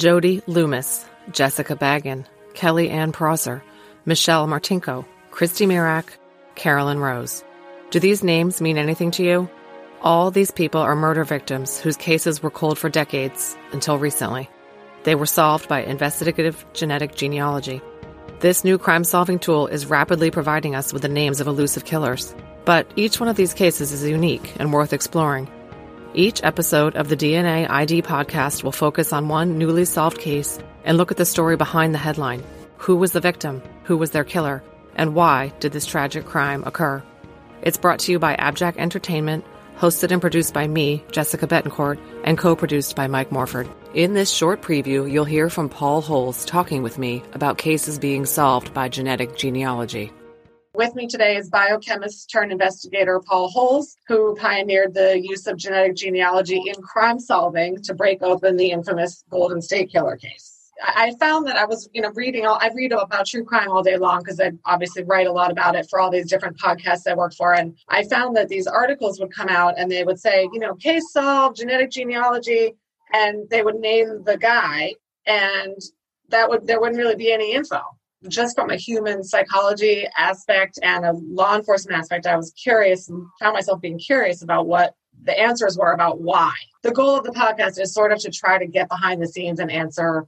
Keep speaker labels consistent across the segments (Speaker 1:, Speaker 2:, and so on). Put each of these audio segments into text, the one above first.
Speaker 1: Jody Loomis, Jessica Baggen, Kelly Ann Prosser, Michelle Martinko, Christy Mirack, Carolyn Rose. Do these names mean anything to you? All these people are murder victims whose cases were cold for decades until recently. They were solved by investigative genetic genealogy. This new crime solving tool is rapidly providing us with the names of elusive killers. But each one of these cases is unique and worth exploring. Each episode of the DNA ID podcast will focus on one newly solved case and look at the story behind the headline. Who was the victim? Who was their killer? And why did this tragic crime occur? It's brought to you by AbJack Entertainment hosted and produced by me, Jessica Bettencourt, and co produced by Mike Morford. In this short preview, you'll hear from Paul Holes talking with me about cases being solved by genetic genealogy.
Speaker 2: With me today is biochemist turned investigator Paul Holes, who pioneered the use of genetic genealogy in crime solving to break open the infamous Golden State Killer case. I found that I was, you know, reading all, I read about true crime all day long because I obviously write a lot about it for all these different podcasts I work for. And I found that these articles would come out and they would say, you know, case solved, genetic genealogy, and they would name the guy and that would, there wouldn't really be any info. Just from a human psychology aspect and a law enforcement aspect, I was curious and found myself being curious about what the answers were about why. The goal of the podcast is sort of to try to get behind the scenes and answer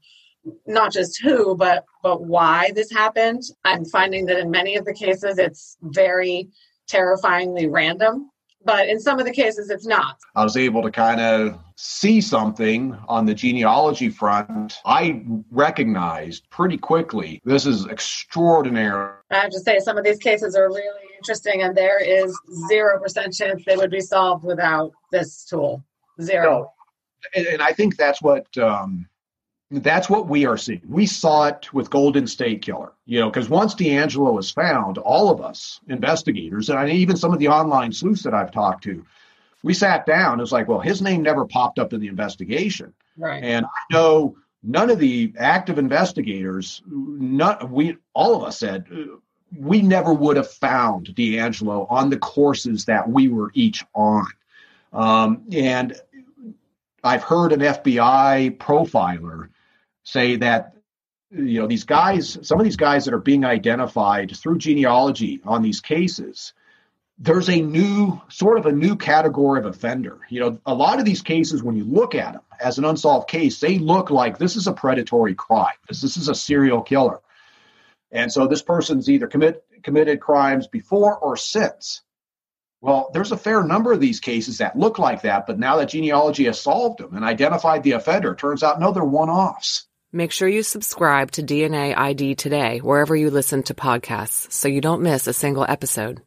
Speaker 2: not just who, but but why this happened. I'm finding that in many of the cases, it's very terrifyingly random. But in some of the cases, it's not.
Speaker 3: I was able to kind of see something on the genealogy front. I recognized pretty quickly this is extraordinary.
Speaker 2: I have to say, some of these cases are really interesting, and there is 0% chance they would be solved without this tool. Zero. No.
Speaker 3: And, and I think that's what um, that's what we are seeing. We saw it with Golden State Killer, you know, because once DeAngelo was found, all of us investigators, and even some of the online sleuths that I've talked to, we sat down. It was like, well, his name never popped up in the investigation.
Speaker 2: Right.
Speaker 3: And I know none of the active investigators, not we, all of us said we never would have found DeAngelo on the courses that we were each on. Um, and I've heard an FBI profiler say that you know these guys some of these guys that are being identified through genealogy on these cases there's a new sort of a new category of offender. You know a lot of these cases when you look at them as an unsolved case they look like this is a predatory crime. This, this is a serial killer. And so this person's either commit committed crimes before or since. Well, there's a fair number of these cases that look like that, but now that genealogy has solved them and identified the offender, turns out no, they're one offs.
Speaker 1: Make sure you subscribe to DNA ID today, wherever you listen to podcasts, so you don't miss a single episode.